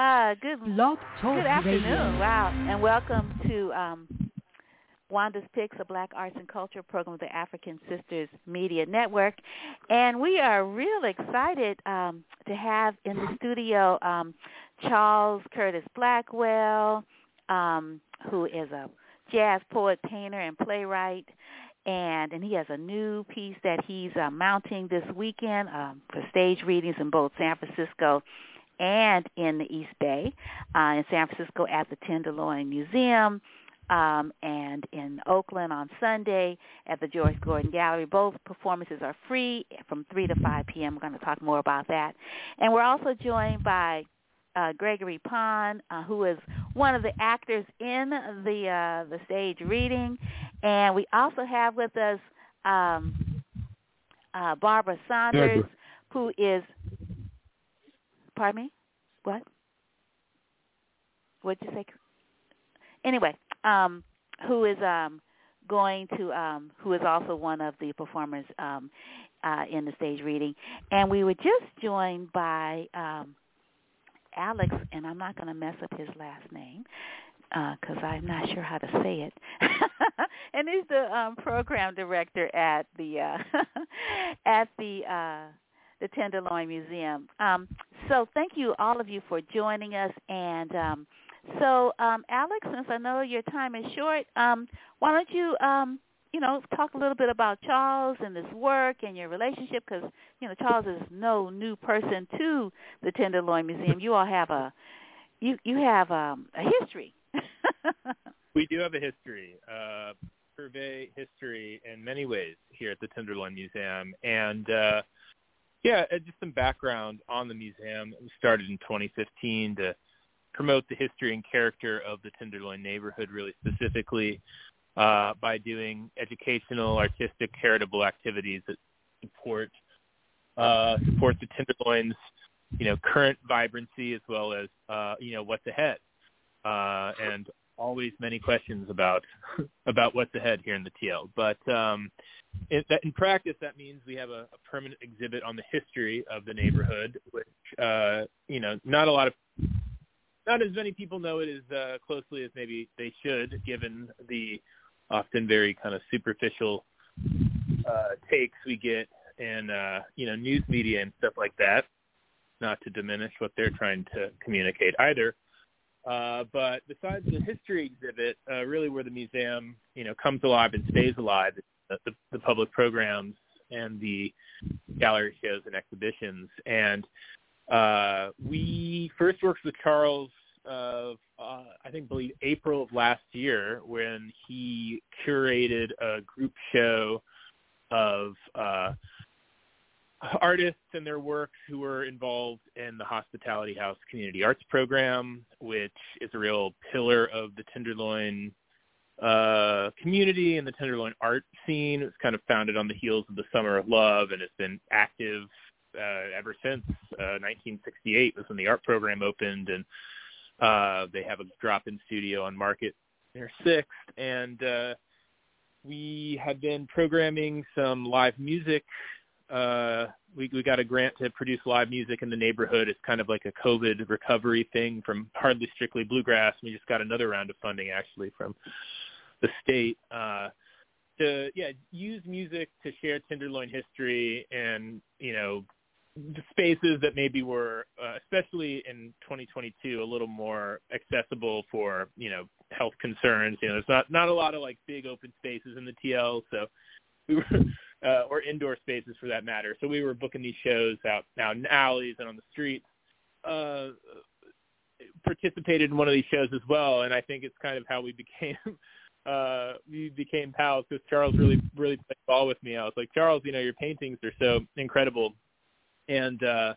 Uh, good, Blog Talk good afternoon. Radio. Wow, and welcome to um, Wanda's Picks, a Black Arts and Culture program of the African Sisters Media Network. And we are real excited um, to have in the studio um, Charles Curtis Blackwell, um, who is a jazz poet, painter, and playwright. And and he has a new piece that he's uh, mounting this weekend um, for stage readings in both San Francisco and in the East Bay, uh, in San Francisco at the Tenderloin Museum, um, and in Oakland on Sunday at the Joyce Gordon Gallery. Both performances are free from 3 to 5 p.m. We're going to talk more about that. And we're also joined by uh, Gregory Pond, uh, who is one of the actors in the uh, the stage reading, and we also have with us um, uh, Barbara Saunders, Deborah. who is. Pardon me. What? What'd you say? Anyway, um, who is um, going to um, who is also one of the performers um, uh, in the stage reading, and we were just joined by um, Alex, and I'm not going to mess up his last name because I'm not sure how to say it. and he's the um, program director at the uh, at the uh, the Tenderloin Museum. Um, so thank you all of you for joining us. And um, so, um, Alex, since I know your time is short, um, why don't you um, you know talk a little bit about Charles and his work and your relationship? Because you know Charles is no new person to the Tenderloin Museum. You all have a you you have um, a history. We do have a history, uh, purvey history in many ways here at the Tenderloin Museum, and uh, yeah, uh, just some background on the museum. We started in 2015 to promote the history and character of the Tenderloin neighborhood, really specifically uh, by doing educational, artistic, charitable activities that support uh, support the Tenderloin's you know current vibrancy as well as uh, you know what's ahead, uh, and always many questions about about what's ahead here in the TL. But um, in, in practice, that means we have a, a permanent exhibit on the history of the neighborhood, which uh, you know not a lot of not as many people know it as uh, closely as maybe they should, given the often very kind of superficial uh, takes we get in uh, you know news media and stuff like that. Not to diminish what they're trying to communicate either. Uh, but besides the history exhibit, uh, really where the museum, you know, comes alive and stays alive, the, the, the public programs and the gallery shows and exhibitions. And uh, we first worked with Charles, uh, uh, I think, believe April of last year when he curated a group show of uh, artists and their works who were involved in the Hospitality House Community Arts Program, which is a real pillar of the Tenderloin uh, community and the Tenderloin art scene. It was kind of founded on the heels of the Summer of Love and has been active uh, ever since uh, 1968 was when the art program opened, and uh, they have a drop-in studio on Market near Sixth, and uh, we had been programming some live music uh, we, we got a grant to produce live music in the neighborhood. It's kind of like a COVID recovery thing from Hardly Strictly Bluegrass. We just got another round of funding actually from the state uh, to yeah use music to share Tenderloin history and you know spaces that maybe were uh, especially in 2022 a little more accessible for you know health concerns. You know, there's not not a lot of like big open spaces in the TL, so we were uh, or indoor spaces for that matter. So we were booking these shows out out in alleys and on the streets. Uh, participated in one of these shows as well, and I think it's kind of how we became uh we became pals because Charles really really played ball with me. I was like, Charles, you know, your paintings are so incredible and uh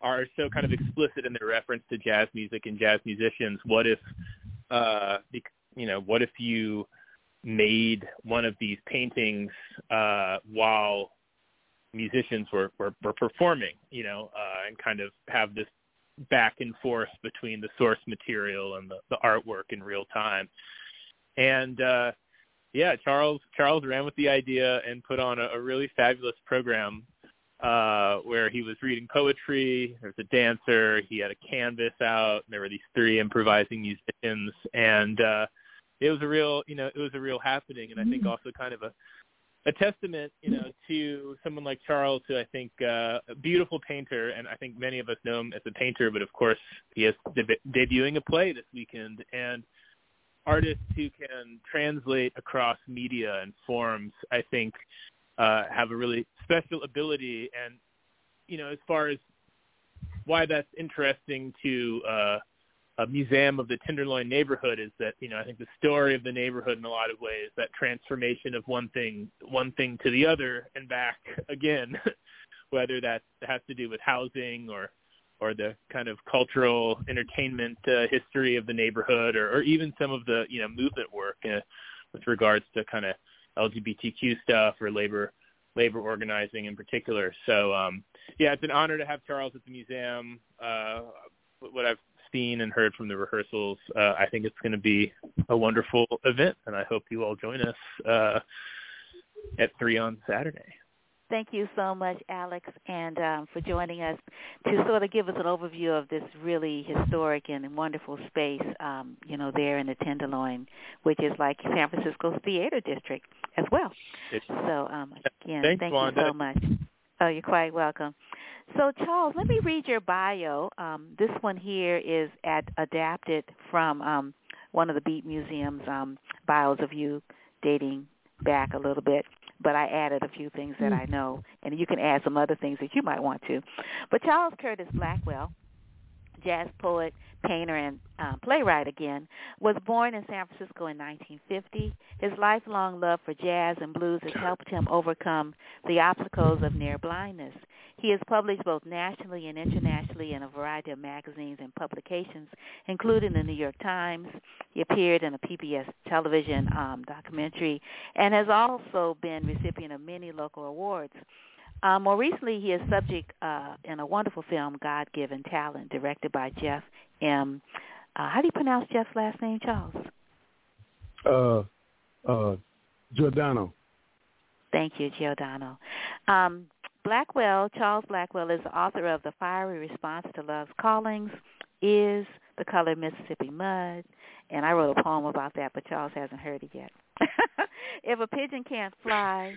are so kind of explicit in their reference to jazz music and jazz musicians. What if uh you know, what if you made one of these paintings uh, while musicians were, were, were performing, you know, uh, and kind of have this back and forth between the source material and the, the artwork in real time. And uh, yeah, Charles Charles ran with the idea and put on a, a really fabulous program uh, where he was reading poetry. There was a dancer. He had a canvas out. And There were these three improvising musicians, and uh, it was a real, you know, it was a real happening. And I think also kind of a a testament, you know, to someone like Charles, who I think uh, a beautiful painter, and I think many of us know him as a painter. But of course, he is deb- debuting a play this weekend, and artists who can translate across media and forms, I think, uh, have a really special ability. And you know, as far as why that's interesting to uh, a museum of the Tenderloin neighborhood is that you know I think the story of the neighborhood in a lot of ways that transformation of one thing one thing to the other and back again, whether that has to do with housing or or the kind of cultural entertainment uh, history of the neighborhood or, or even some of the you know movement work uh, with regards to kind of LGBTQ stuff or labor labor organizing in particular. So um, yeah, it's an honor to have Charles at the museum. Uh, what I've seen and heard from the rehearsals, uh, I think it's going to be a wonderful event, and I hope you all join us uh, at three on Saturday. Thank you so much, Alex, and um, for joining us to sort of give us an overview of this really historic and wonderful space, um, you know, there in the Tenderloin, which is like San Francisco's theater district as well. So, um, again, thanks, thank Wanda. you so much. Oh, you're quite welcome. So, Charles, let me read your bio. Um, this one here is at, adapted from um, one of the Beat Museum's um, bios of you dating back a little bit, but I added a few things that I know, and you can add some other things that you might want to. But Charles Curtis Blackwell, jazz poet, painter, and uh, playwright again, was born in San Francisco in 1950. His lifelong love for jazz and blues has helped him overcome the obstacles of near blindness. He has published both nationally and internationally in a variety of magazines and publications, including the New York Times. He appeared in a PBS television um, documentary and has also been recipient of many local awards. Uh, more recently, he is subject uh, in a wonderful film, God-Given Talent, directed by Jeff M. Uh, how do you pronounce Jeff's last name, Charles? Uh, uh, Giordano. Thank you, Giordano. Um, Blackwell, Charles Blackwell, is the author of The Fiery Response to Love's Callings, Is the Color Mississippi Mud, and I wrote a poem about that, but Charles hasn't heard it yet. if a pigeon can't fly,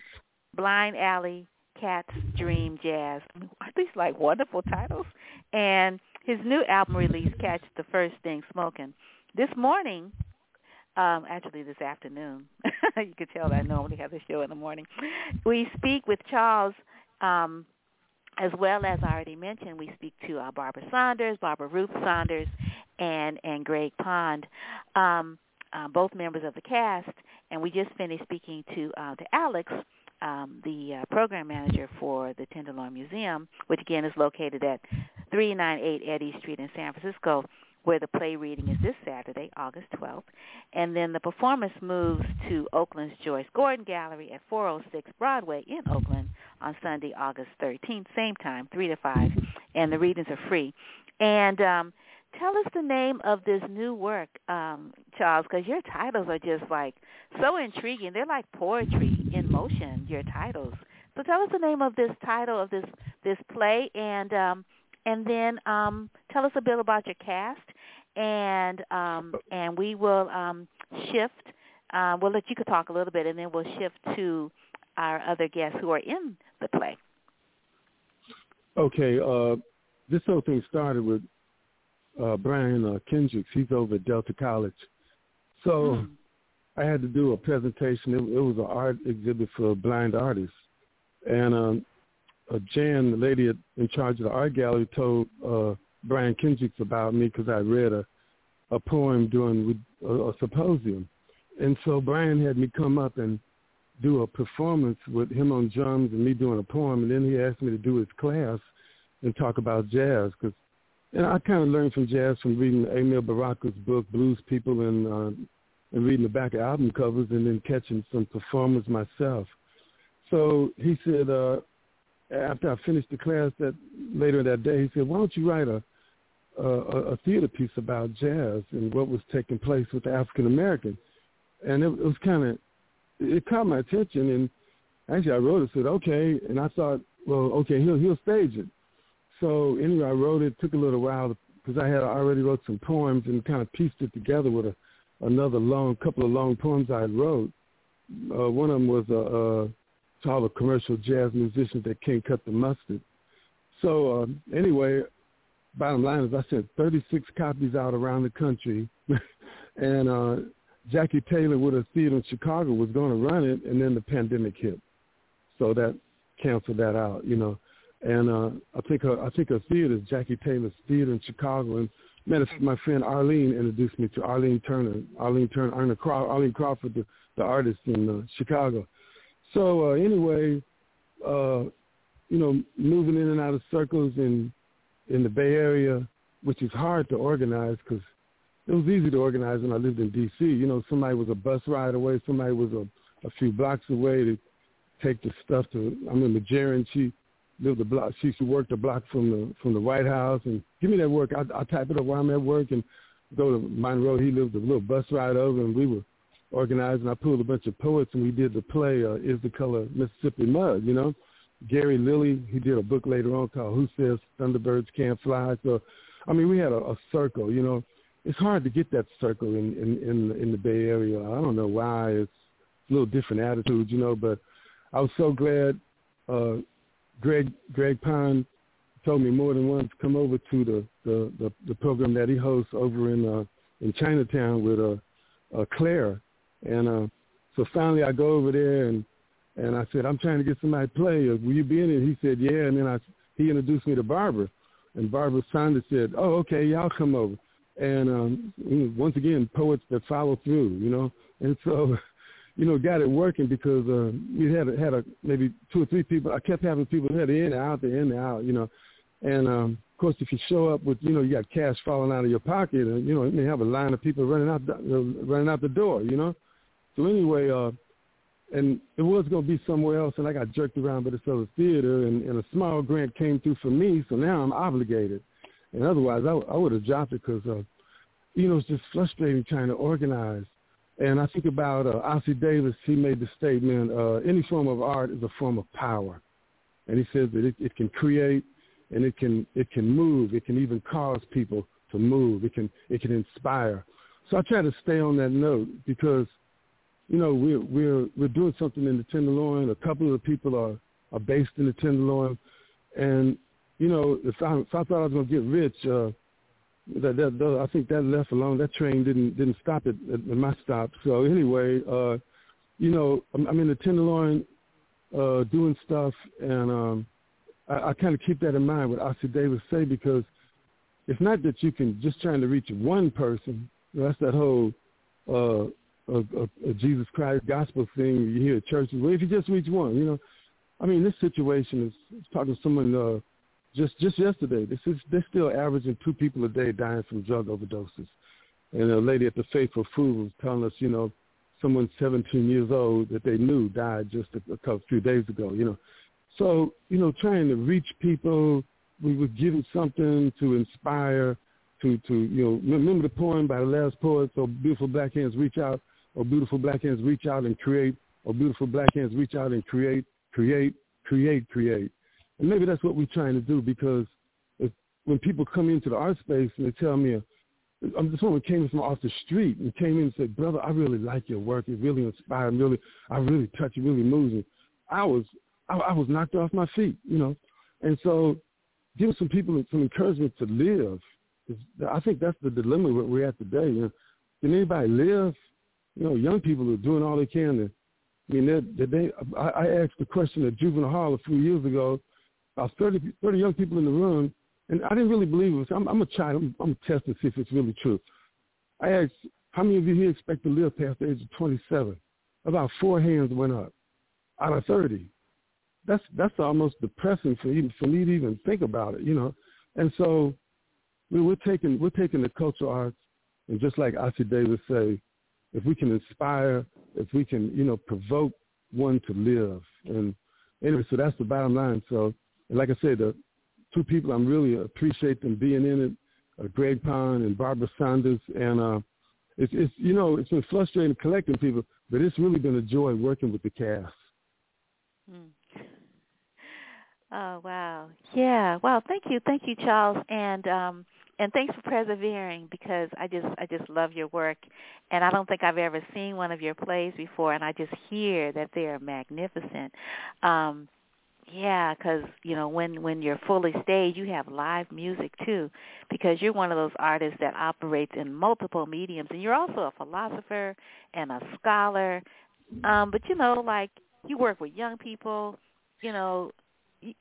Blind Alley, Cat's Dream Jazz. Aren't these like wonderful titles? And his new album release, Catch the First Thing Smoking. This morning, um, actually this afternoon, you could tell that I normally have the show in the morning, we speak with Charles um, as well as I already mentioned, we speak to uh, Barbara Saunders, Barbara Ruth Saunders, and and Greg Pond, um, uh, both members of the cast. And we just finished speaking to uh, to Alex, um, the uh, program manager for the Tenderloin Museum, which again is located at 398 Eddy Street in San Francisco, where the play reading is this Saturday, August 12th. And then the performance moves to Oakland's Joyce Gordon Gallery at 406 Broadway in Oakland on Sunday, August 13th, same time, 3 to 5. And the readings are free. And um, tell us the name of this new work, um, Charles, because your titles are just like so intriguing. They're like poetry in motion, your titles. So tell us the name of this title of this this play and um and then um tell us a bit about your cast and um and we will um shift uh, we'll let you could talk a little bit and then we'll shift to our other guests who are in the play. Okay, uh, this whole thing started with uh, Brian uh, Kendricks. He's over at Delta College. So Mm. I had to do a presentation. It, it was an art exhibit for blind artists. And um, uh, Jan, the lady in charge of the art gallery, told uh, Brian Kendricks about me because I read a, a poem during a, a symposium. And so Brian had me come up and do a performance with him on drums and me doing a poem. And then he asked me to do his class and talk about jazz because and I kind of learned from jazz from reading Amiri Baraka's book, Blues People, and uh, and reading the back of album covers, and then catching some performers myself. So he said, uh, after I finished the class that later that day, he said, "Why don't you write a a, a theater piece about jazz and what was taking place with the African American?" And it, it was kind of it caught my attention, and actually I wrote it. Said, "Okay," and I thought well, okay, he'll he'll stage it. So anyway, I wrote it. Took a little while because I had already wrote some poems and kind of pieced it together with a another long couple of long poems I wrote. Uh, one of them was a, uh, to all the commercial jazz musicians that can't cut the mustard. So uh, anyway, bottom line is I sent 36 copies out around the country, and uh, Jackie Taylor with a theater in Chicago was going to run it, and then the pandemic hit, so that canceled that out, you know. And uh, I think her, I think her theater is Jackie Taylor's theater in Chicago, and my friend Arlene introduced me to Arlene Turner, Arlene Turner, Arlene Crawford, Arlene Crawford the, the artist in uh, Chicago. So uh, anyway, uh, you know, moving in and out of circles in in the Bay Area, which is hard to organize because it was easy to organize when I lived in D.C. You know, somebody was a bus ride away, somebody was a, a few blocks away to take the stuff to. I remember Jaren, she lived a block. She used to work the block from the from the White House, and give me that work. I I type it up while I'm at work and go to Monroe. He lived a little bus ride over, and we were organized. And I pulled a bunch of poets, and we did the play uh, "Is the Color Mississippi Mud." You know, Gary Lilly. He did a book later on called "Who Says Thunderbirds Can't Fly." So, I mean, we had a, a circle. You know, it's hard to get that circle in in in, in the Bay Area. I don't know why. It's a little different attitudes, you know. But I was so glad. Uh, Greg Greg Pond told me more than once come over to the the the, the program that he hosts over in uh, in Chinatown with uh, uh, Claire, and uh, so finally I go over there and and I said I'm trying to get somebody to play. Uh, will you be in it? He said yeah, and then I he introduced me to Barbara, and Barbara Saunders said, oh okay, y'all come over. And um, once again, poets that follow through, you know, and so you know, got it working because uh, we had had a maybe two or three people. I kept having people that in and out, the in and out, you know. And um, of course, if you show up with, you know, you got cash falling out of your pocket, and you know, you may have a line of people running out, the, uh, running out the door, you know. So anyway, uh, and it was going to be somewhere else, and I got jerked around by this other theater, and, and a small grant came through for me, so now I'm obligated. And otherwise, I, I would have dropped it because, uh, you know, it's just frustrating trying to organize and I think about uh, Ossie Davis. He made the statement, uh, any form of art is a form of power. And he says that it, it can create and it can, it can move. It can even cause people to move. It can, it can inspire. So I try to stay on that note because, you know, we're, we're, we're doing something in the Tenderloin. A couple of the people are, are based in the Tenderloin. And, you know, if I, if I thought I was going to get rich, uh, that, that, that I think that left alone. That train didn't didn't stop at, at my stop. So anyway, uh, you know, I'm, I'm in the Tenderloin uh, doing stuff, and um, I, I kind of keep that in mind what Ossie Davis say because it's not that you can just trying to reach one person. That's that whole uh, a, a Jesus Christ gospel thing you hear at churches. Well, if you just reach one, you know, I mean, this situation is talking to someone. Uh, just just yesterday, this is they're still averaging two people a day dying from drug overdoses. And a lady at the Faithful Food was telling us, you know, someone 17 years old that they knew died just a, a couple few days ago. You know, so you know, trying to reach people, we were giving something to inspire, to to you know, remember the poem by the last poet, "So oh, beautiful black hands reach out, or beautiful black hands reach out and create, or beautiful black hands reach out and create, create, create, create." And maybe that's what we're trying to do because if, when people come into the art space and they tell me, I'm just someone came from off the street and came in and said, brother, I really like your work. It really inspired me. Really, I really touch. It really moves me. I was, I, I was knocked off my feet, you know. And so give some people some encouragement to live. I think that's the dilemma we're at today. You know, can anybody live? You know, young people are doing all they can to I mean, they, they, I, I asked the question at Juvenile Hall a few years ago about 30, 30 young people in the room, and I didn't really believe it. I'm, I'm a child. I'm, I'm testing to see if it's really true. I asked, how many of you here expect to live past the age of 27? About four hands went up out of 30. That's that's almost depressing for even for me to even think about it, you know. And so we, we're taking we're taking the cultural arts, and just like Ossie Davis say, if we can inspire, if we can, you know, provoke one to live. And anyway, so that's the bottom line. So and like I said, the two people I'm really appreciate them being in it, uh, Greg Pond and Barbara Saunders, and uh, it's, it's you know it's been frustrating collecting people, but it's really been a joy working with the cast. Hmm. Oh wow. Yeah. Well, thank you. Thank you, Charles. And um and thanks for persevering because I just I just love your work and I don't think I've ever seen one of your plays before and I just hear that they are magnificent. Um yeah, cuz you know when when you're fully staged, you have live music too because you're one of those artists that operates in multiple mediums and you're also a philosopher and a scholar. Um but you know like you work with young people, you know,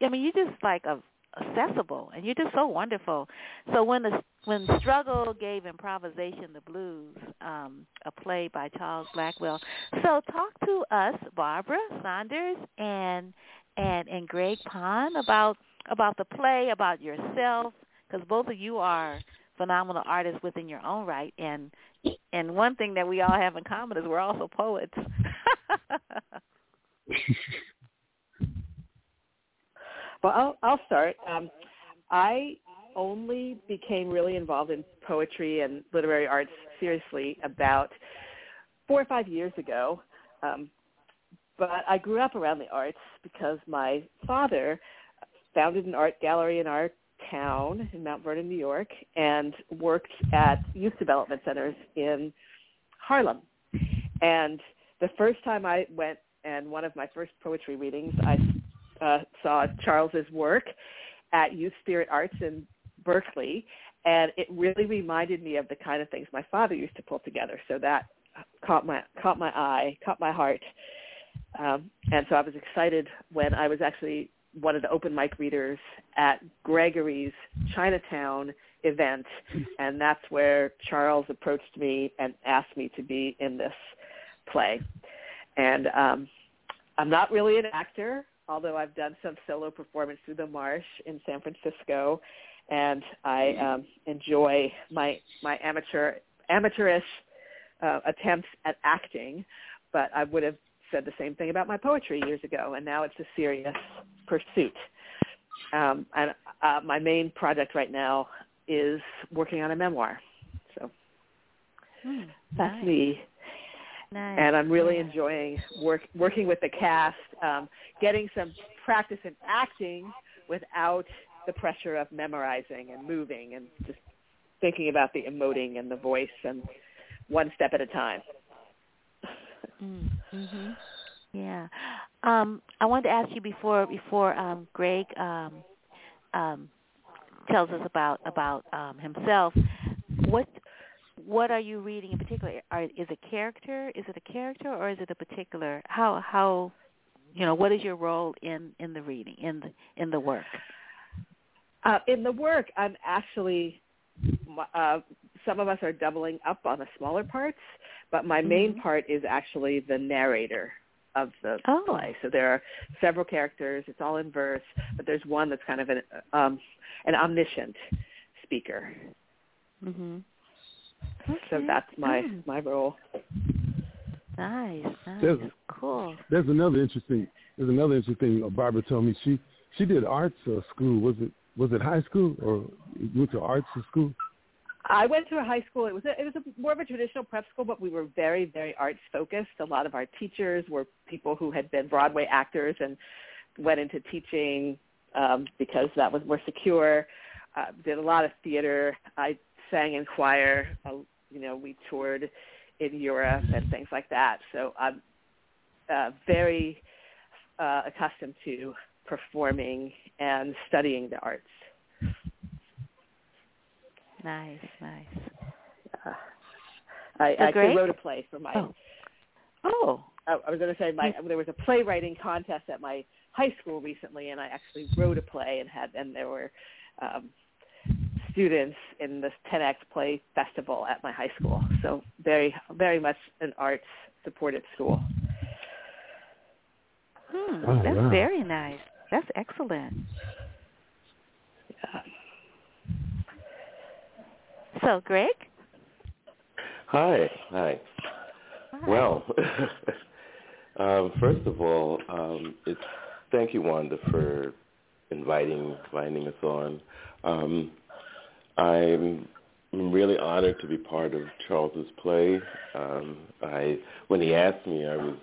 I mean, you're just like a accessible and you're just so wonderful so when the when struggle gave improvisation the blues um a play by charles blackwell so talk to us barbara saunders and and and greg pond about about the play about yourself because both of you are phenomenal artists within your own right and and one thing that we all have in common is we're also poets Well, I'll, I'll start. Um, I only became really involved in poetry and literary arts seriously about four or five years ago. Um, but I grew up around the arts because my father founded an art gallery in our town in Mount Vernon, New York, and worked at youth development centers in Harlem. And the first time I went and one of my first poetry readings, I uh, saw Charles's work at Youth Spirit Arts in Berkeley, and it really reminded me of the kind of things my father used to pull together. So that caught my caught my eye, caught my heart, um, and so I was excited when I was actually one of the open mic readers at Gregory's Chinatown event, and that's where Charles approached me and asked me to be in this play. And um, I'm not really an actor although I've done some solo performance through the Marsh in San Francisco, and I um, enjoy my my amateur amateurish uh, attempts at acting. But I would have said the same thing about my poetry years ago, and now it's a serious pursuit. Um, and uh, my main project right now is working on a memoir. So hmm, that's nice. me. Nice. And I'm really yeah. enjoying work, working with the cast, um, getting some practice in acting without the pressure of memorizing and moving and just thinking about the emoting and the voice and one step at a time. Mm, mhm. Yeah. Um, I wanted to ask you before before um, Greg um, um, tells us about about um, himself. What what are you reading in particular? Are, is it character? Is it a character, or is it a particular? How how you know what is your role in in the reading in the in the work? Uh, in the work, I'm actually uh, some of us are doubling up on the smaller parts, but my main Mhm. part is actually the narrator of the Oh. play. So there are several characters. It's all in verse, but there's one that's kind of an um, an omniscient speaker. Mhm. So that's my Mm. my role. Nice. Nice. There's- cool. There's another interesting. There's another interesting. Uh, Barbara told me she she did arts uh, school. Was it was it high school or you went to arts school? I went to a high school. It was a, it was a, more of a traditional prep school, but we were very very arts focused. A lot of our teachers were people who had been Broadway actors and went into teaching um, because that was more secure. Uh, did a lot of theater. I sang in choir. Uh, you know, we toured in Europe and things like that. So I'm uh, very uh, accustomed to performing and studying the arts. Nice. Nice. Uh, I So actually wrote a play for my. Oh. Oh. I I was going to say my there was a playwriting contest at my high school recently, and I actually wrote a play and had and there were um, students in this 10x play festival at my high school. So very very much an arts supported school. Hmm. Oh, That's wow. very nice. That's excellent. Yeah. So, Greg? Hi, hi. Hi. Well, um, first of all, um, it's thank you, Wanda, for inviting inviting us on. Um, I'm really honored to be part of Charles's play. Um, I when he asked me, I was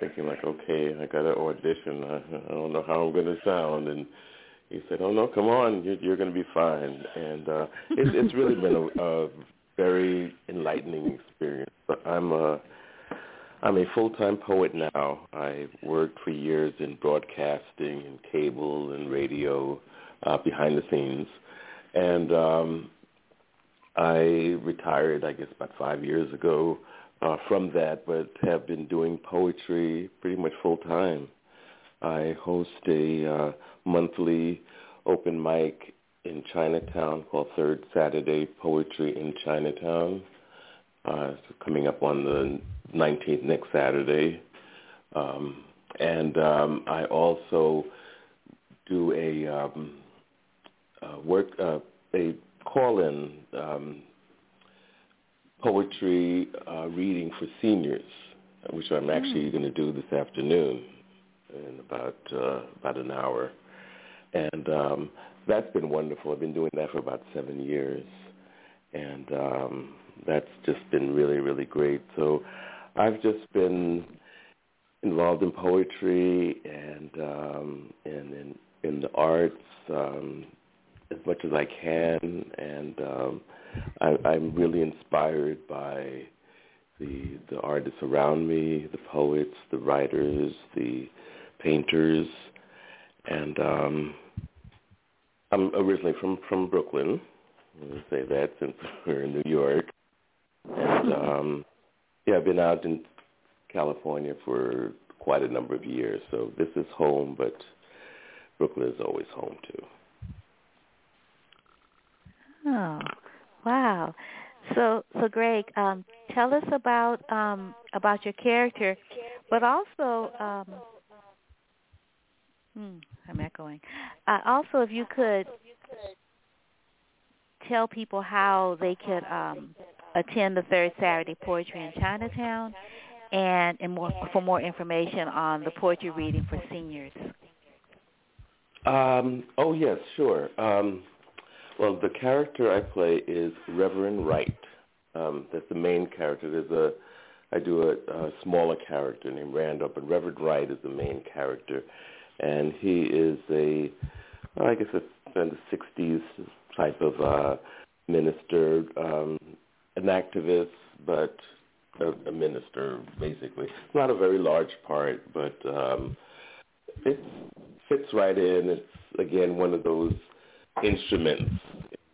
thinking like, okay, I got to audition. I, I don't know how I'm going to sound, and he said, "Oh no, come on, you're, you're going to be fine." And uh, it, it's really been a, a very enlightening experience. I'm a I'm a full-time poet now. I worked for years in broadcasting and cable and radio uh, behind the scenes, and um, I retired, I guess, about five years ago uh, from that, but have been doing poetry pretty much full time. I host a uh, monthly open mic in Chinatown called Third Saturday Poetry in Chinatown. Uh, coming up on the 19th next Saturday. Um, and um, I also do a um, uh, work uh, a call-in um, poetry uh, reading for seniors, which I'm actually mm. going to do this afternoon in about uh, about an hour, and um, that's been wonderful. I've been doing that for about seven years, and um, that's just been really really great. So I've just been involved in poetry and um, and in in the arts um, as much as I can, and um, I, I'm really inspired by the the artists around me, the poets, the writers, the painters, and um, I'm originally from from Brooklyn. Me say that since we're in New York, and um, yeah, I've been out in California for quite a number of years, so this is home, but Brooklyn is always home too. Oh, wow. So, so Greg, um, tell us about um, about your character, but also, um, hmm, I'm echoing. Uh, also, if you could tell people how they could um, attend the third Saturday Poetry in Chinatown, and, and more, for more information on the poetry reading for seniors. Um, oh yes, sure. Um, well, the character I play is Reverend Wright. Um, that's the main character. There's a I do a, a smaller character named Randall, but Reverend Wright is the main character, and he is a well, I guess a in the '60s type of uh, minister, um, an activist, but a, a minister basically. Not a very large part, but um, it fits right in. It's again one of those instruments.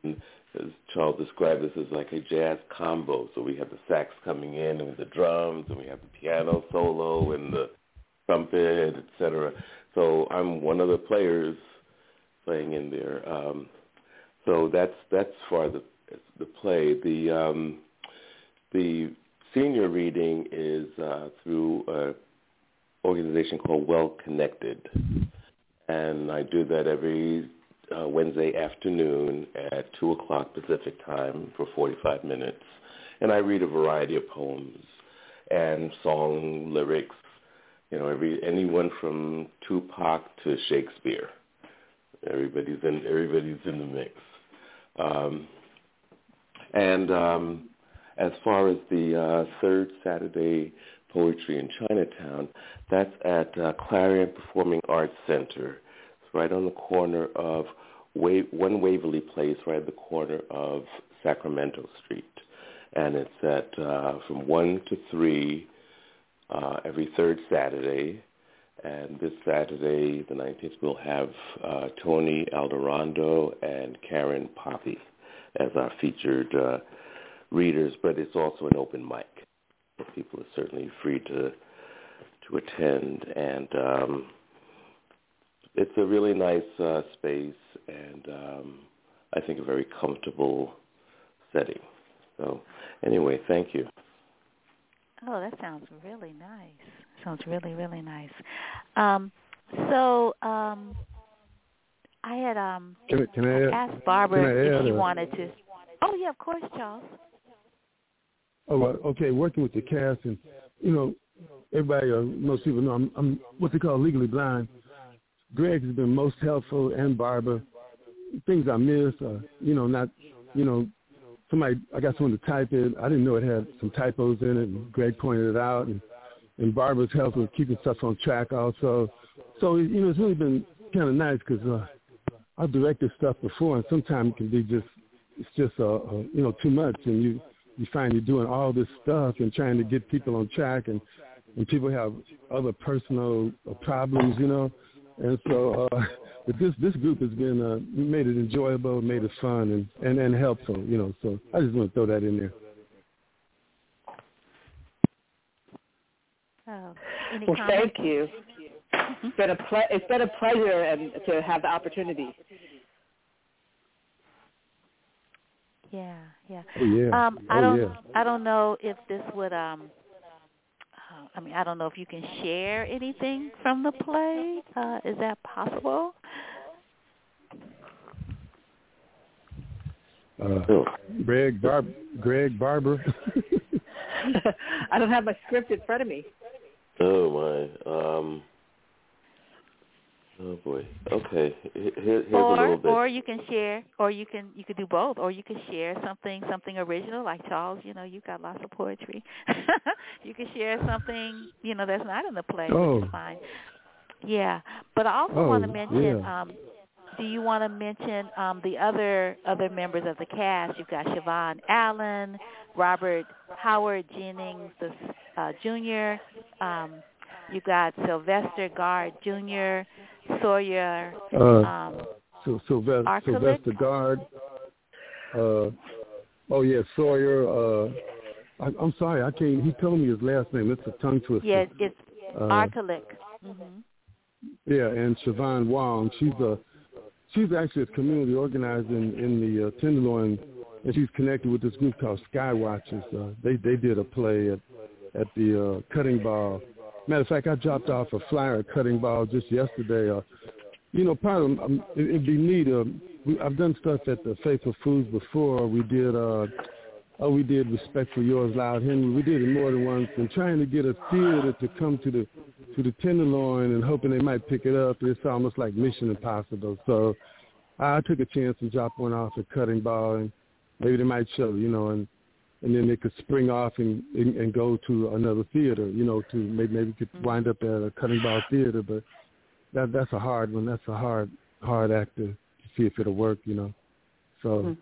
And as Charles described this as like a jazz combo. So we have the sax coming in and the drums and we have the piano solo and the trumpet, etc. So I'm one of the players playing in there. Um, so that's that's for the the play. The um, the senior reading is uh, through an organization called Well Connected, and I do that every uh, Wednesday afternoon at 2 o'clock Pacific time for 45 minutes. And I read a variety of poems and song lyrics, you know, every anyone from Tupac to Shakespeare. Everybody's in everybody's in the mix. Um, and um, as far as the uh, third Saturday poetry in Chinatown, that's at uh, Clarion Performing Arts Center. It's right on the corner of one Waverly Place right at the corner of Sacramento Street. And it's at uh, from 1 to 3 uh, every third Saturday. And this Saturday, the 19th, we'll have uh, Tony Alderondo and Karen Poppy as our featured uh, readers, but it's also an open mic. People are certainly free to to attend. And um, it's a really nice uh, space and um, I think a very comfortable setting. So anyway, thank you. Oh, that sounds really nice. Sounds really, really nice. Um, so um, I had um, can, can I add, asked Barbara if she wanted to. Oh yeah, of course, Charles. Oh, okay. Working with the cast, and you know, everybody, uh, most people know I'm, I'm what they call legally blind. Greg has been most helpful, and Barbara. Things I missed, uh, you know, not, you know, somebody I got someone to type it. I didn't know it had some typos in it, and Greg pointed it out, and and Barbara's helping keeping stuff on track also. So you know, it's really been kind of nice because uh, I've directed stuff before, and sometimes it can be just it's just uh, uh, you know too much, and you you find you're doing all this stuff and trying to get people on track, and and people have other personal problems, you know, and so. uh but this this group has been uh made it enjoyable, made it fun and, and, and helpful, you know, so I just want to throw that in there. Oh, well, comments? thank you. It's been a ple- it's been a pleasure and to have the opportunity. Yeah, yeah. Oh yeah. Um, oh, I don't, yeah. I don't know if this would. Um, uh, I mean, I don't know if you can share anything from the play. Uh, is that possible? Uh, Oh. Greg Barb Greg Barber. I don't have my script in front of me. Oh my. Um. Oh boy. Okay. Here, here's a or, little bit. or you can share, or you can you could do both, or you could share something something original, like Charles. You know, you've got lots of poetry. you can share something, you know, that's not in the play, Oh. fine. Yeah, but I also Oh, want to mention. yeah. um do you want to mention um, the other other members of the cast? You've got Shavonne Allen, Robert Howard Jennings the, uh, Jr. Um, you've got Sylvester Guard Jr., Sawyer. Uh, Um, so Sylvester? Sylvester Guard. Uh, oh yeah, Sawyer. Uh, I, I'm sorry, I can't. He told me his last name. It's a tongue twister. yeah, it's Uh, Arkilic. hmm Yeah, and Shavonne Wong. She's a she's actually a community organizer in, in the uh, Tenderloin, and she's connected with this group called Skywatchers. Uh, they they did a play at at the uh, Cutting Ball. Matter of fact, I dropped off a flyer at Cutting Ball just yesterday. Uh, you know, of um, it, it'd be neat. Uh, we, I've done stuff at the Faithful Fools before. We did. Uh, Oh, we did Respect for Yours, Loud Henry. We did it more than once, and trying to get a theater to come to the to the Tenderloin and hoping they might pick it up. It's almost like Mission Impossible. So I took a chance and dropped one off at Cutting Ball, and maybe they might show, you know, and and then they could spring off and and, and go to another theater, you know, to maybe maybe could wind up at a Cutting Ball theater. But that that's a hard one. That's a hard hard act to, see if it'll work, you know. So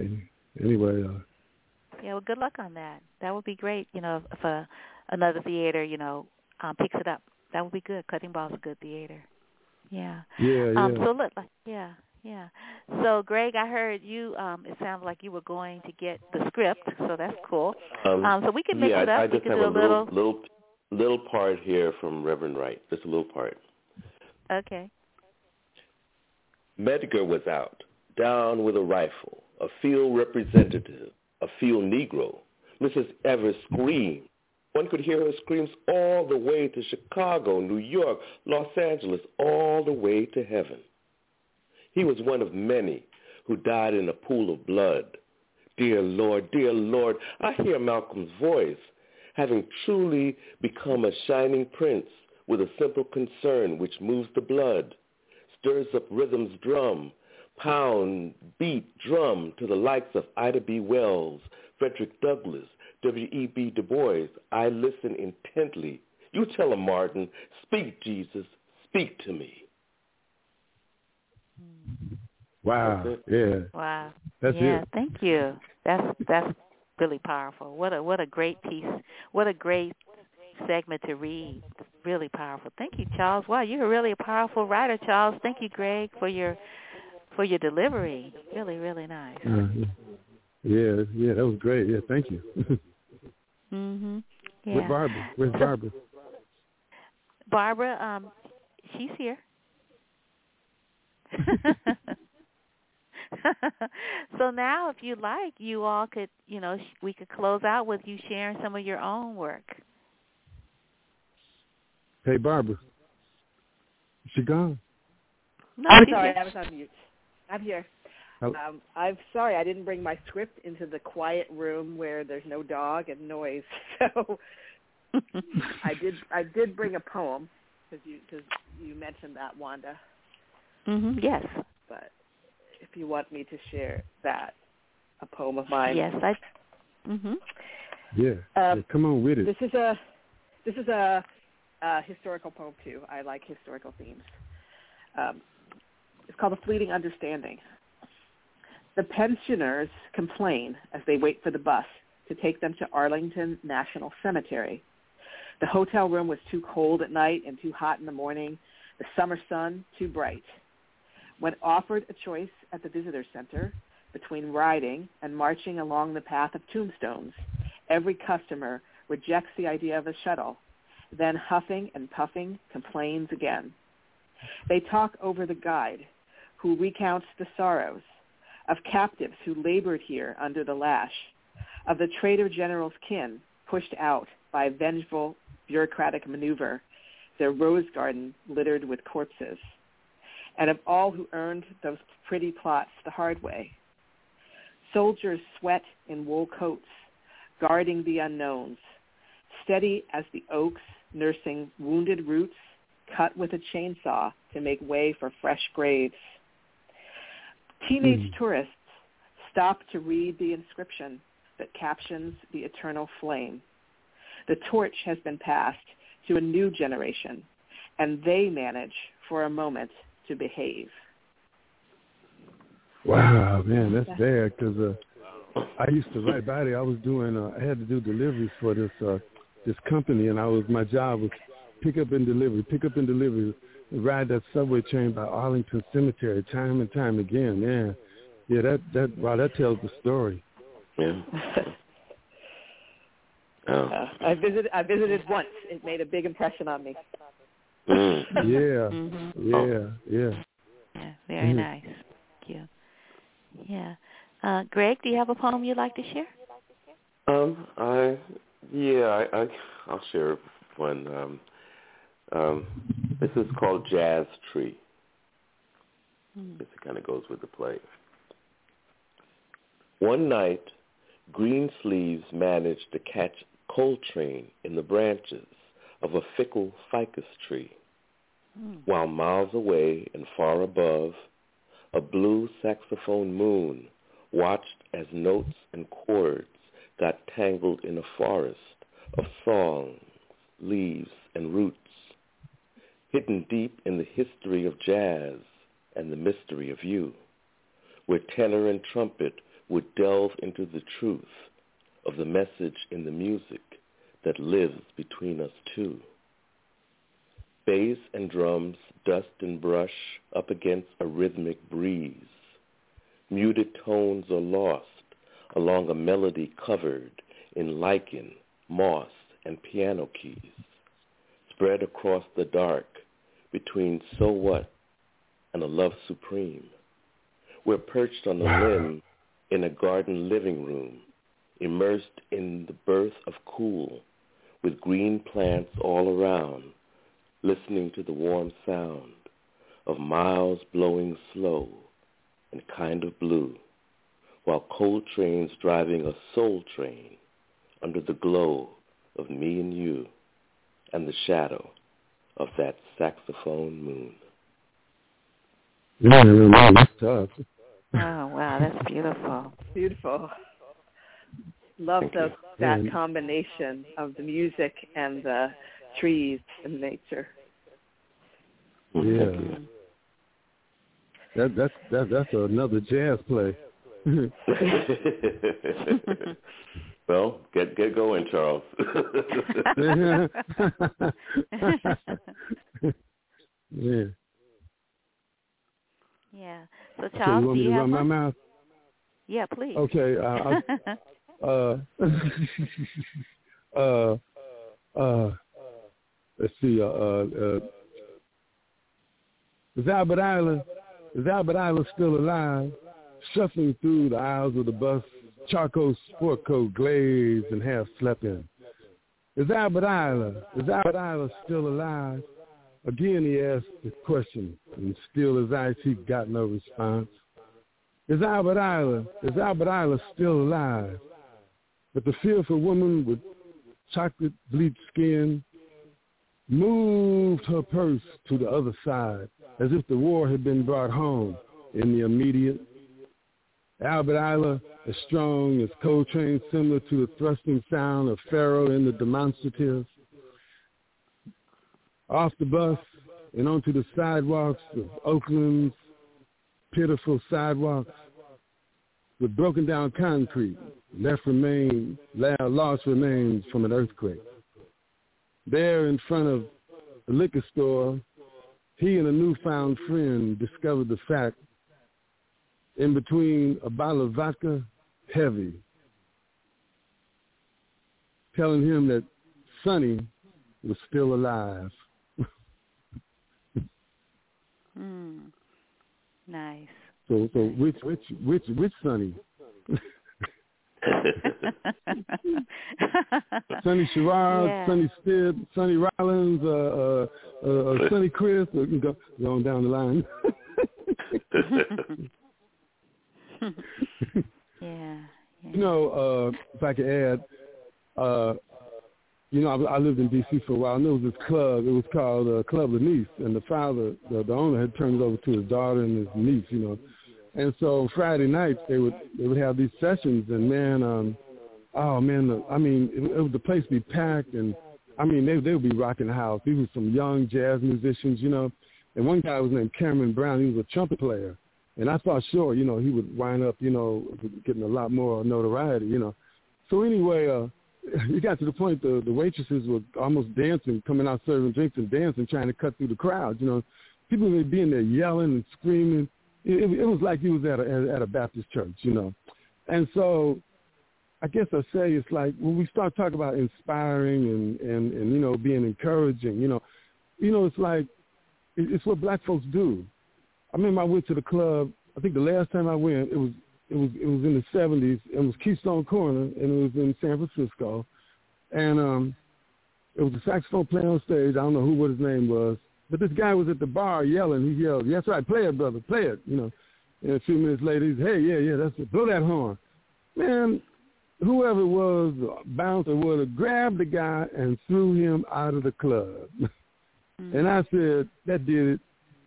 any- anyway. uh Yeah, well, good luck on that. That would be great. You know, if a, another theater, you know, um, picks it up, that would be good. Cutting Ball's a good theater. Yeah. Yeah, yeah. Um, so look, like, yeah, yeah. So Greg, I heard you. Um, it sounds like you were going to get the script, so that's cool. Um, Um, so we can mix yeah, it I, up. I we just can have do a a little, little. little, little part here from Reverend Wright. Just a little part. Okay. Medgar was out, down with a rifle, a field representative, a field Negro. Mrs. Evers screamed. One could hear her screams all the way to Chicago, New York, Los Angeles, all the way to heaven. He was one of many who died in a pool of blood. Dear Lord, dear Lord, I hear Malcolm's voice, having truly become a shining prince with a simple concern which moves the blood, stirs up rhythm's drum, pound, beat, drum to the likes of Ida B. Wells, Frederick Douglass, W.E.B. Du Bois. I listen intently. You tell him, Martin, speak, Jesus, speak to me. Wow. Yeah. Wow. That's yeah. it. Thank you. That's that's really powerful. What a what a great piece. What a great segment to read. Really powerful. Thank you, Charles. Wow, you're really a powerful writer, Charles. Thank you, Greg, for your for your delivery. Really, really nice. Uh, yeah, yeah, that was great. Yeah, thank you. Mhm. Where's Barbara? Where's Barbara? Barbara, um, she's here. so now, if you like, you all could, you know, sh- we could close out with you sharing some of your own work. Hey, Barbara. She gone? No, I'm sorry, here. I was on mute. I'm here. Oh. Um, I'm sorry, I didn't bring my script into the quiet room where there's no dog and noise. So I did. I did bring a poem because you because you mentioned that, Wanda. hmm Yes. But if you want me to share that, a poem of mine. Yes, I. Mhm. Yeah. Um, yeah. Come on with it. This is a this is a, a historical poem too. I like historical themes. Um, it's called A Fleeting Understanding. The pensioners complain as they wait for the bus to take them to Arlington National Cemetery. The hotel room was too cold at night and too hot in the morning. The summer sun too bright. When offered a choice at the visitor center between riding and marching along the path of tombstones, every customer rejects the idea of a shuttle, then huffing and puffing complains again. They talk over the guide, who recounts the sorrows of captives who labored here under the lash, of the traitor General's kin pushed out by vengeful bureaucratic maneuver, their rose garden littered with corpses, and of all who earned those pretty plots the hard way. Soldiers sweat in wool coats, guarding the unknowns, steady as the oaks nursing wounded roots cut with a chainsaw to make way for fresh graves. Teenage mm. tourists stop to read the inscription that captions the eternal flame. The torch has been passed to a new generation, and they manage for a moment to behave. Wow, man, that's bad because uh, I used to write about it. I was doing, uh, I had to do deliveries for this uh, this company, and I was my job was pick up and delivery, pick up and delivery, ride that subway train by Arlington Cemetery time and time again. Man, yeah, that that wow, that tells the story. Yeah. oh. uh, I visited. I visited once. It made a big impression on me. Mm. Yeah, mm-hmm. yeah, yeah. Yeah, very mm-hmm. nice. Thank you. Yeah, uh, Greg, do you have a poem you'd like to share? Um, I yeah, I, I I'll share one. Um, um, this is called Jazz Tree. Mm. This kind of goes with the play. One night, Greensleeves managed to catch Coltrane in the branches of a fickle ficus tree, mm. while miles away and far above, a blue saxophone moon watched as notes and chords got tangled in a forest of songs, leaves, and roots, hidden deep in the history of jazz and the mystery of you, where tenor and trumpet would delve into the truth of the message in the music that lives between us two. Bass and drums dust and brush up against a rhythmic breeze. Muted tones are lost along a melody covered in lichen, moss, and piano keys, spread across the dark between So What and a Love Supreme. We're perched on a limb in a garden living room, immersed in the birth of cool, with green plants all around, listening to the warm sound of miles blowing slow and kind of blue while coal trains driving a soul train under the glow of me and you and the shadow of that saxophone moon. Yeah, that's tough. Oh wow, that's beautiful. Beautiful. Love the, that combination of the music and the trees and nature. Mm, yeah. That that's that that's another jazz play. well, get get going, Charles. yeah. Yeah. So Charles, so you, you have my mouth? Yeah, please. Okay. Uh, uh, uh, uh, let's see. Uh, uh, uh, is Albert Ayler? Is Albert Ayler still alive? shuffling through the aisles of the bus, charcoal sport coat glazed and half slept in. Is Albert Ayler, is Albert Ayler still alive? Again he asked the question, and still as ice he got no response. Is Albert Ayler, is Albert Ayler still alive? But the fearful woman with chocolate bleached skin moved her purse to the other side as if the war had been brought home in the immediate Albert Ayler as strong as Coltrane, similar to the thrusting sound of Pharoah in the demonstrative. off the bus and onto the sidewalks of Oakland's pitiful sidewalks with broken down concrete, left remains, lost remains from an earthquake. There in front of the liquor store, he and a newfound friend discovered the fact in between a bottle of vodka, heavy, telling him that Sonny was still alive. mm. Nice. So, so which, which, which, which Sonny? Sonny Sherrod, yeah. Sonny Stitt, Sonny Rollins, uh, uh, uh, uh Sonny Criss, uh, go, going down the line. yeah, yeah. You know, uh, if I could add, uh, you know, I, I lived in D.C. for a while, and there was this club. It was called uh, Club Niece, and the father, the, the owner, had turned it over to his daughter and his niece. You know, and so Friday nights they would they would have these sessions, and man, um, oh man, the, I mean, it, it was the place be packed, and I mean they they would be rocking the house. These were some young jazz musicians, you know, and one guy was named Cameron Brown. He was a trumpet player, and I thought sure, you know, he would wind up, you know, getting a lot more notoriety, you know. So anyway, uh, it got to the point the the waitresses were almost dancing, coming out serving drinks and dancing, trying to cut through the crowd. You know, people would be in there yelling and screaming it, it was like he was at a at a Baptist church, you know. And so I guess I say it's like when we start talking about inspiring and and and you know being encouraging, you know, you know it's like it's what black folks do. I remember I went to the club. I think the last time I went, it was it was it was in the seventies. It was Keystone Corner, and it was in San Francisco. And um, it was a saxophone player on stage. I don't know who what his name was, but this guy was at the bar yelling. He yelled, "That's right, play it, brother, play it." You know. And a few minutes later, he's, "Hey, yeah, yeah, that's it. Blow that horn." Man, whoever it was, bouncer would have grabbed the guy and threw him out of the club. mm-hmm. And I said, "That did it.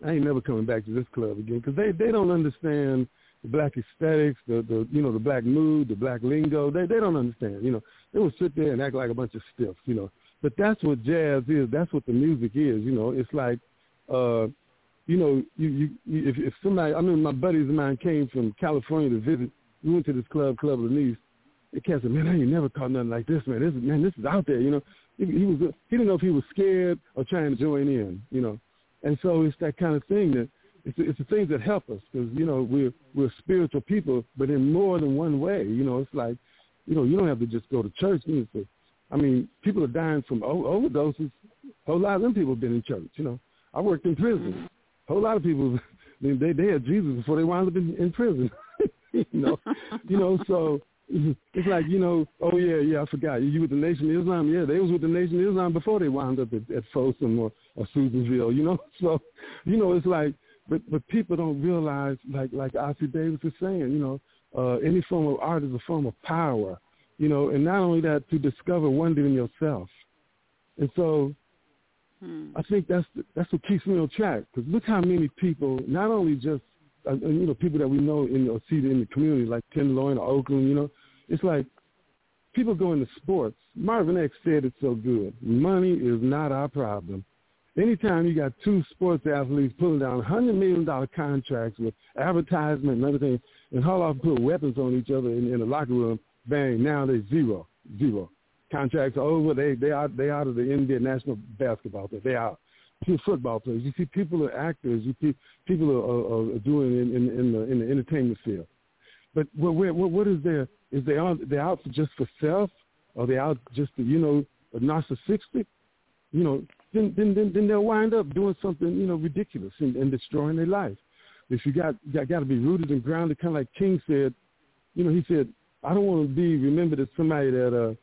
I ain't never coming back to this club again because they they don't understand." the black aesthetics, the the you know the black mood, the black lingo. They they don't understand. You know, they will sit there and act like a bunch of stiffs. You know, but that's what jazz is. That's what the music is. You know, it's like, uh, you know, you, you, you if, if somebody, I mean, my buddies of mine came from California to visit. We went to this club, Club Nice. The cat said, "Man, I ain't never caught nothing like this, man. This man, this is out there." You know, he, he was he didn't know if he was scared or trying to join in. You know, and so it's that kind of thing that it's it's the things that help us because you know we're we're spiritual people, but in more than one way. You know, it's like, you know, you don't have to just go to church. You I mean, people are dying from overdoses. A whole lot of them people have been in church. You know, I worked in prison. A whole lot of people they they had Jesus before they wound up in, in prison. you know, you know. So it's like you know, oh yeah, yeah, I forgot. You with the Nation of Islam? Yeah, they was with the Nation of Islam before they wound up at, at Folsom or, or Susanville. You know, so you know, it's like, but but people don't realize, like like Ossie Davis is saying, you know, uh, any form of art is a form of power you know, and not only that, to discover wonder in yourself. And so hmm. I think that's that's what keeps me on track. Because look how many people, not only just uh, you know people that we know in or see in the community, like Tenderloin or Oakland, you know, it's like people go into sports. Marvin X said it so good. Money is not our problem. Anytime you got two sports athletes pulling down hundred million dollar contracts with advertisement and everything, and haul off and put weapons on each other in, in the locker room, bang, now they're zero, zero. Contracts are over. They they are they out of the NBA national basketball. They out. Football players. You see, people are actors. You see, people are, are, are doing in, in, in the in the entertainment field. But what what what is there? Is they on they out just for self? Or they out just to, you know narcissistic? You know, then then then, then they'll wind up doing something you know ridiculous and, and destroying their life. If you got got, got to be rooted and grounded, kind of like King said. You know, he said I don't want to be remembered as somebody that, uh,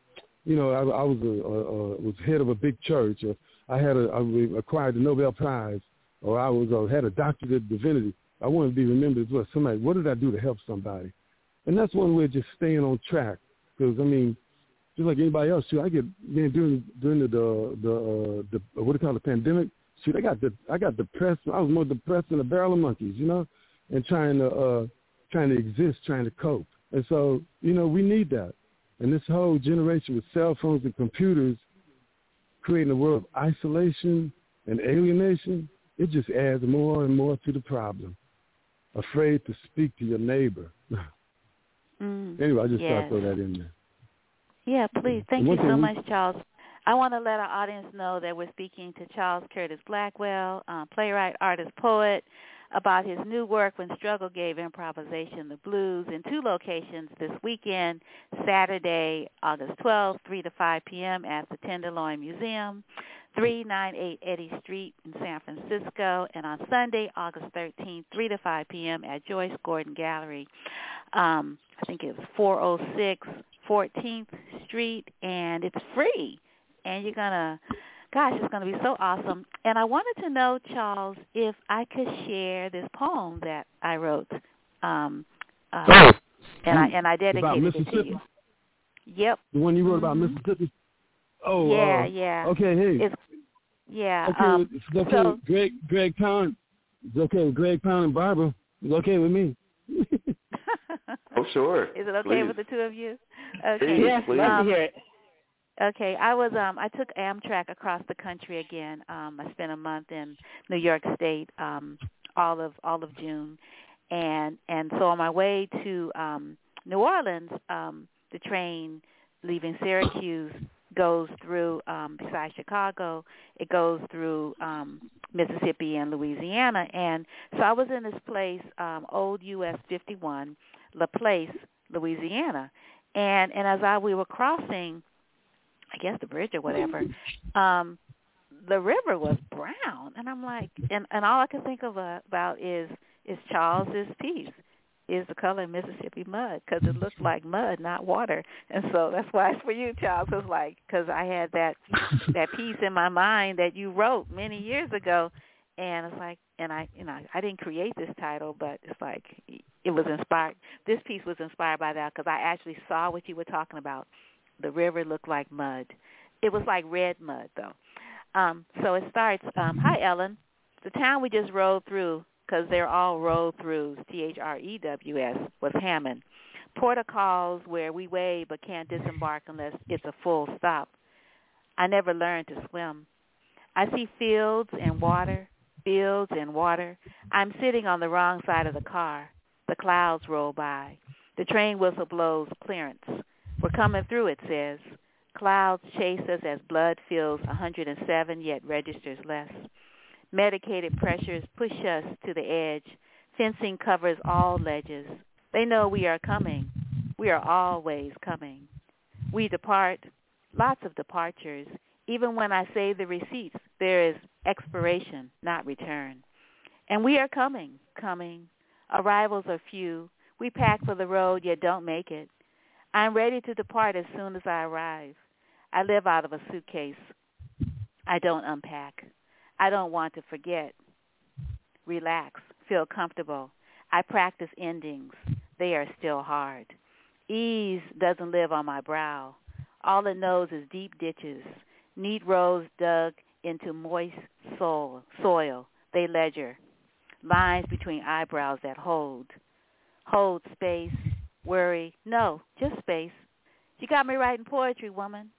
you know, I, I was a, a, a was head of a big church, or I had a I acquired the Nobel Prize, or I was or had a doctorate of divinity. I want to be remembered as well. somebody. What did I do to help somebody? And that's one way of just staying on track. Because I mean, just like anybody else, too, I get man during during the the the, uh, the what do you call it, the pandemic. Shoot, I got the I got depressed. I was more depressed than a barrel of monkeys, you know, and trying to uh trying to exist, trying to cope. And so, you know, we need that. And this whole generation with cell phones and computers creating a world of isolation And alienation, it just adds more and more to the problem. Afraid to speak to your neighbor. Mm, anyway, I just yes. thought I'd throw that in there. Yeah, please. Thank you so thing- much, Charles. I want to let our audience know that we're speaking to Charles Curtis Blackwell, uh, playwright, artist, poet, about his new work, When Struggle Gave Improvisation the Blues, in two locations this weekend, Saturday, August 12th, 3 to 5 p.m. at the Tenderloin Museum, 398 Eddy Street in San Francisco, and on Sunday, August 13th, 3 to 5 p.m. at Joyce Gordon Gallery. Um, I think it was 406 14th Street, and it's free. And you're gonna, gosh, it's gonna be so awesome. And I wanted to know, Charles, if I could share this poem that I wrote, um, uh, Oh, and I and I dedicated about it to Mississippi? you. Yep. The one you wrote about Mhm. Mississippi? Oh, yeah, uh, yeah. Okay, hey. It's yeah. okay, um, it's okay. so- Greg, Greg Pond. It's okay with Greg Pond and Barbara. It's okay with me. Oh, sure. Is it okay Please. with the two of you? Okay. Please, Yes, please. love Um, to hear it. Okay, I was um I took Amtrak across the country again. Um I spent a month in New York State um all of all of June. And and so on my way to um New Orleans, um the train leaving Syracuse goes through um besides Chicago, it goes through um Mississippi and Louisiana and so I was in this place um old US 51, La Place, Louisiana. And and as I we were crossing I guess the bridge or whatever, um, the river was brown, and I'm like, and and all I can think of uh, about is is Charles's piece, is the color of Mississippi mud because it looked like mud, not water, and so that's why it's for you, Charles. It's like because I had that that piece in my mind that you wrote many years ago, and it's like, and I, you know, I didn't create this title, but it's like it was inspired. This piece was inspired by that because I actually saw what you were talking about the river looked like mud. It was like red mud, though. Um, so it starts, um, hi, Ellen. The town we just rode through, because they're all road throughs, T-H-R-E-W-S, was Hammond. Porter calls where we wade but can't disembark unless it's a full stop. I never learned to swim. I see fields and water, fields and water. I'm sitting on the wrong side of the car. The clouds roll by. The train whistle blows clearance. We're coming through, it says. Clouds chase us as blood fills 107 yet registers less. Medicated pressures push us to the edge. Fencing covers all ledges. They know we are coming. We are always coming. We depart, lots of departures. Even when I save the receipts, there is expiration, not return. And we are coming, coming. Arrivals are few. We pack for the road, yet don't make it. I'm ready to depart as soon as I arrive. I live out of a suitcase. I don't unpack. I don't want to forget. Relax. Feel comfortable. I practice endings. They are still hard. Ease doesn't live on my brow. All it knows is deep ditches, neat rows dug into moist soil. soil. They ledger. Lines between eyebrows that hold. Hold space, worry. No, just space. You got me writing poetry, woman.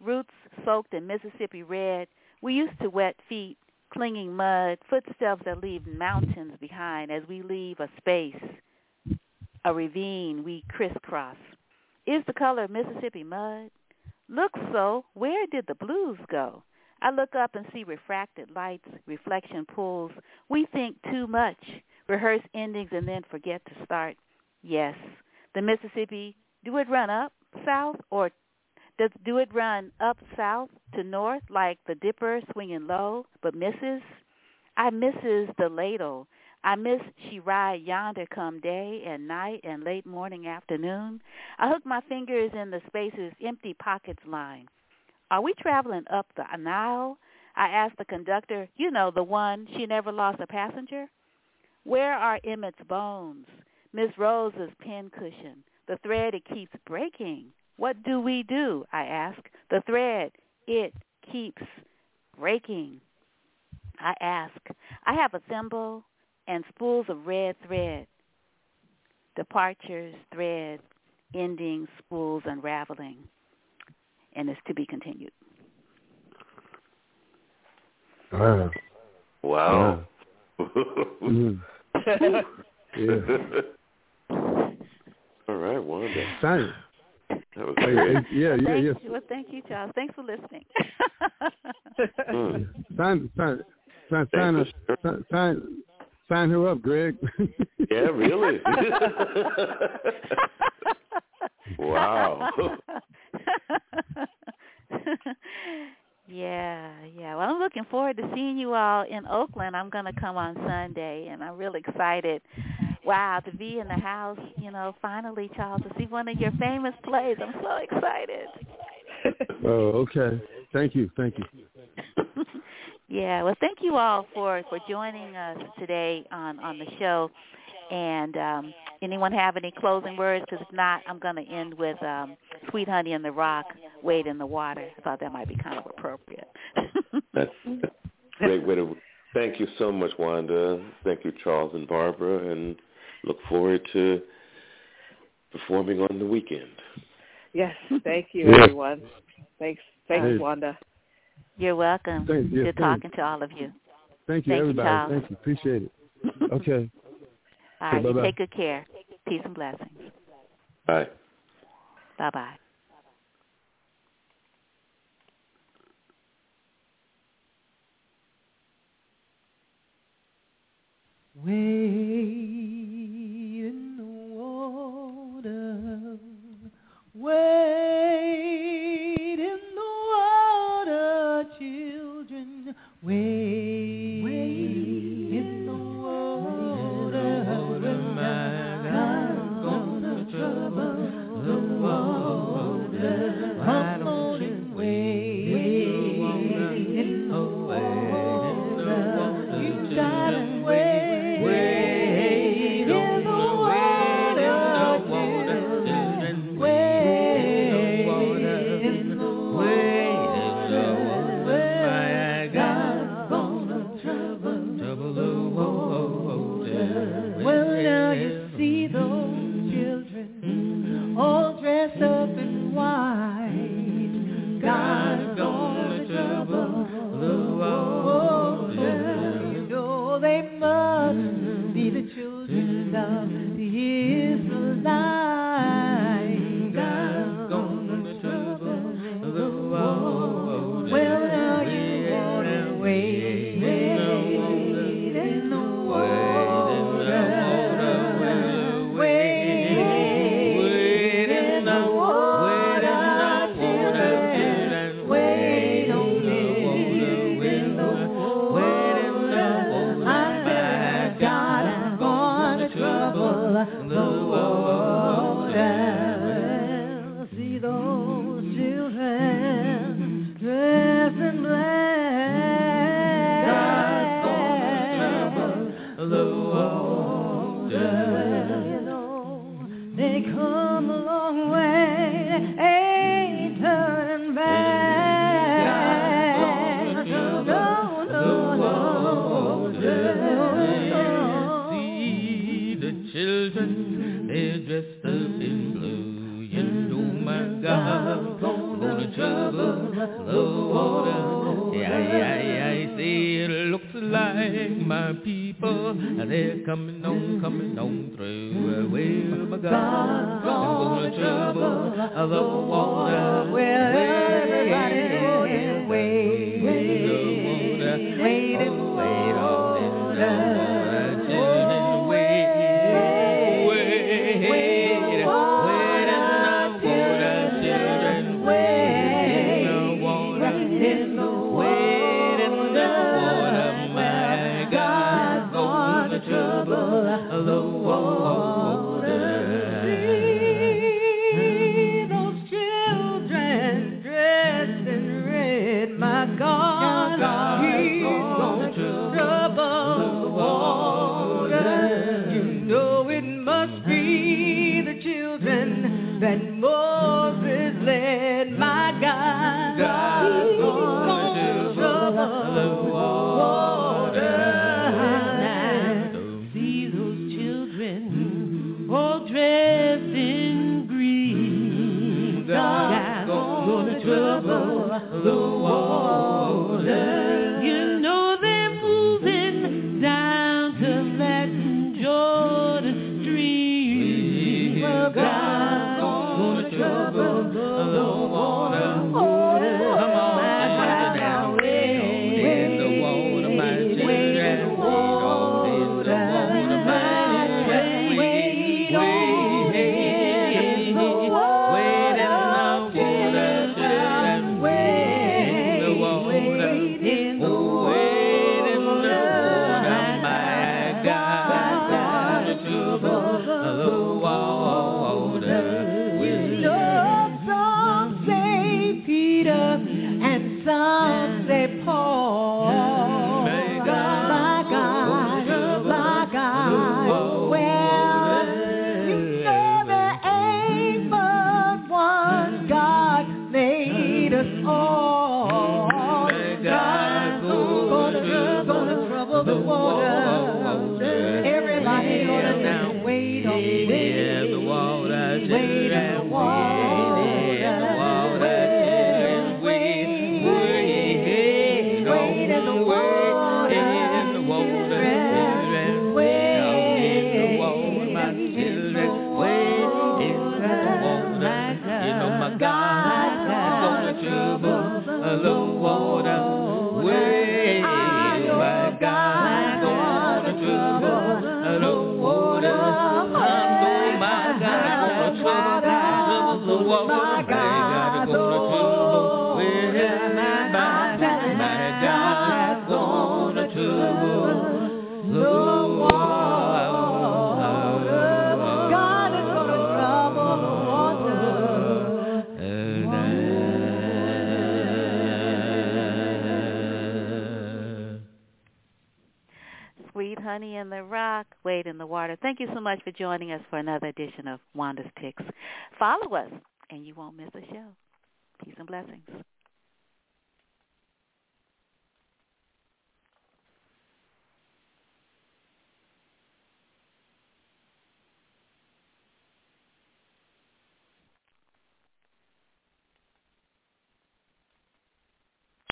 Roots soaked in Mississippi red. We used to wet feet, clinging mud, footsteps that leave mountains behind as we leave a space, a ravine we crisscross. Is the color of Mississippi mud? Looks so. Where did the blues go? I look up and see refracted lights, reflection pools. We think too much, rehearse endings and then forget to start. Yes, the Mississippi, do it run up south or does do it run up south to north like the dipper swinging low but misses? I misses the ladle. I miss she ride yonder come day and night and late morning afternoon. I hook my fingers in the spaces empty pockets line. Are we traveling up the Nile? I ask the conductor, you know, the one, she never lost a passenger. Where are Emmett's bones? Miss Rose's pin cushion, the thread it keeps breaking. What do we do? I ask. The thread, it keeps breaking. I ask. I have a thimble and spools of red thread. Departures, thread, endings, spools unraveling. And it's to be continued. Wow. Wow. Mm. yeah. All right, Wanda. Sign That was great. hey, yeah, yeah, Thank yeah. you. Well, thank you, Charles. Thanks for listening. Mm. Sign, sign, sign, sign, Thanks her, for sharing. sign, sign, sign her up, Greg. Yeah, really. Wow. yeah, yeah. Well, I'm looking forward to seeing you all in Oakland. I'm going to come on Sunday, and I'm really excited. Wow, to be in the house, you know, finally, Charles, to see one of your famous plays. I'm so excited. oh, okay. Thank you, thank you. yeah, well, thank you all for for joining us today on on the show. And um, anyone have any closing words? Because if not, I'm going to end with um, "Sweet Honey in the Rock, Wade in the Water." I thought that might be kind of appropriate. That's a great way to. Thank you so much, Wanda. Thank you, Charles and Barbara, and look forward to performing on the weekend. yes, thank you, Yeah. everyone. Thanks, thanks, Hey. Wanda. You're welcome. Thank you, Good thank- talking to all of you. Thank you, Thank you, everybody. Charles. thank you. Appreciate it. Okay. all right, you bye-bye. take good care. Peace and blessings. Bye. Bye bye. Wade in the water, children, wade, Thank you so much for joining us for another edition of Wanda's Picks. Follow us, and you won't miss a show. Peace and blessings.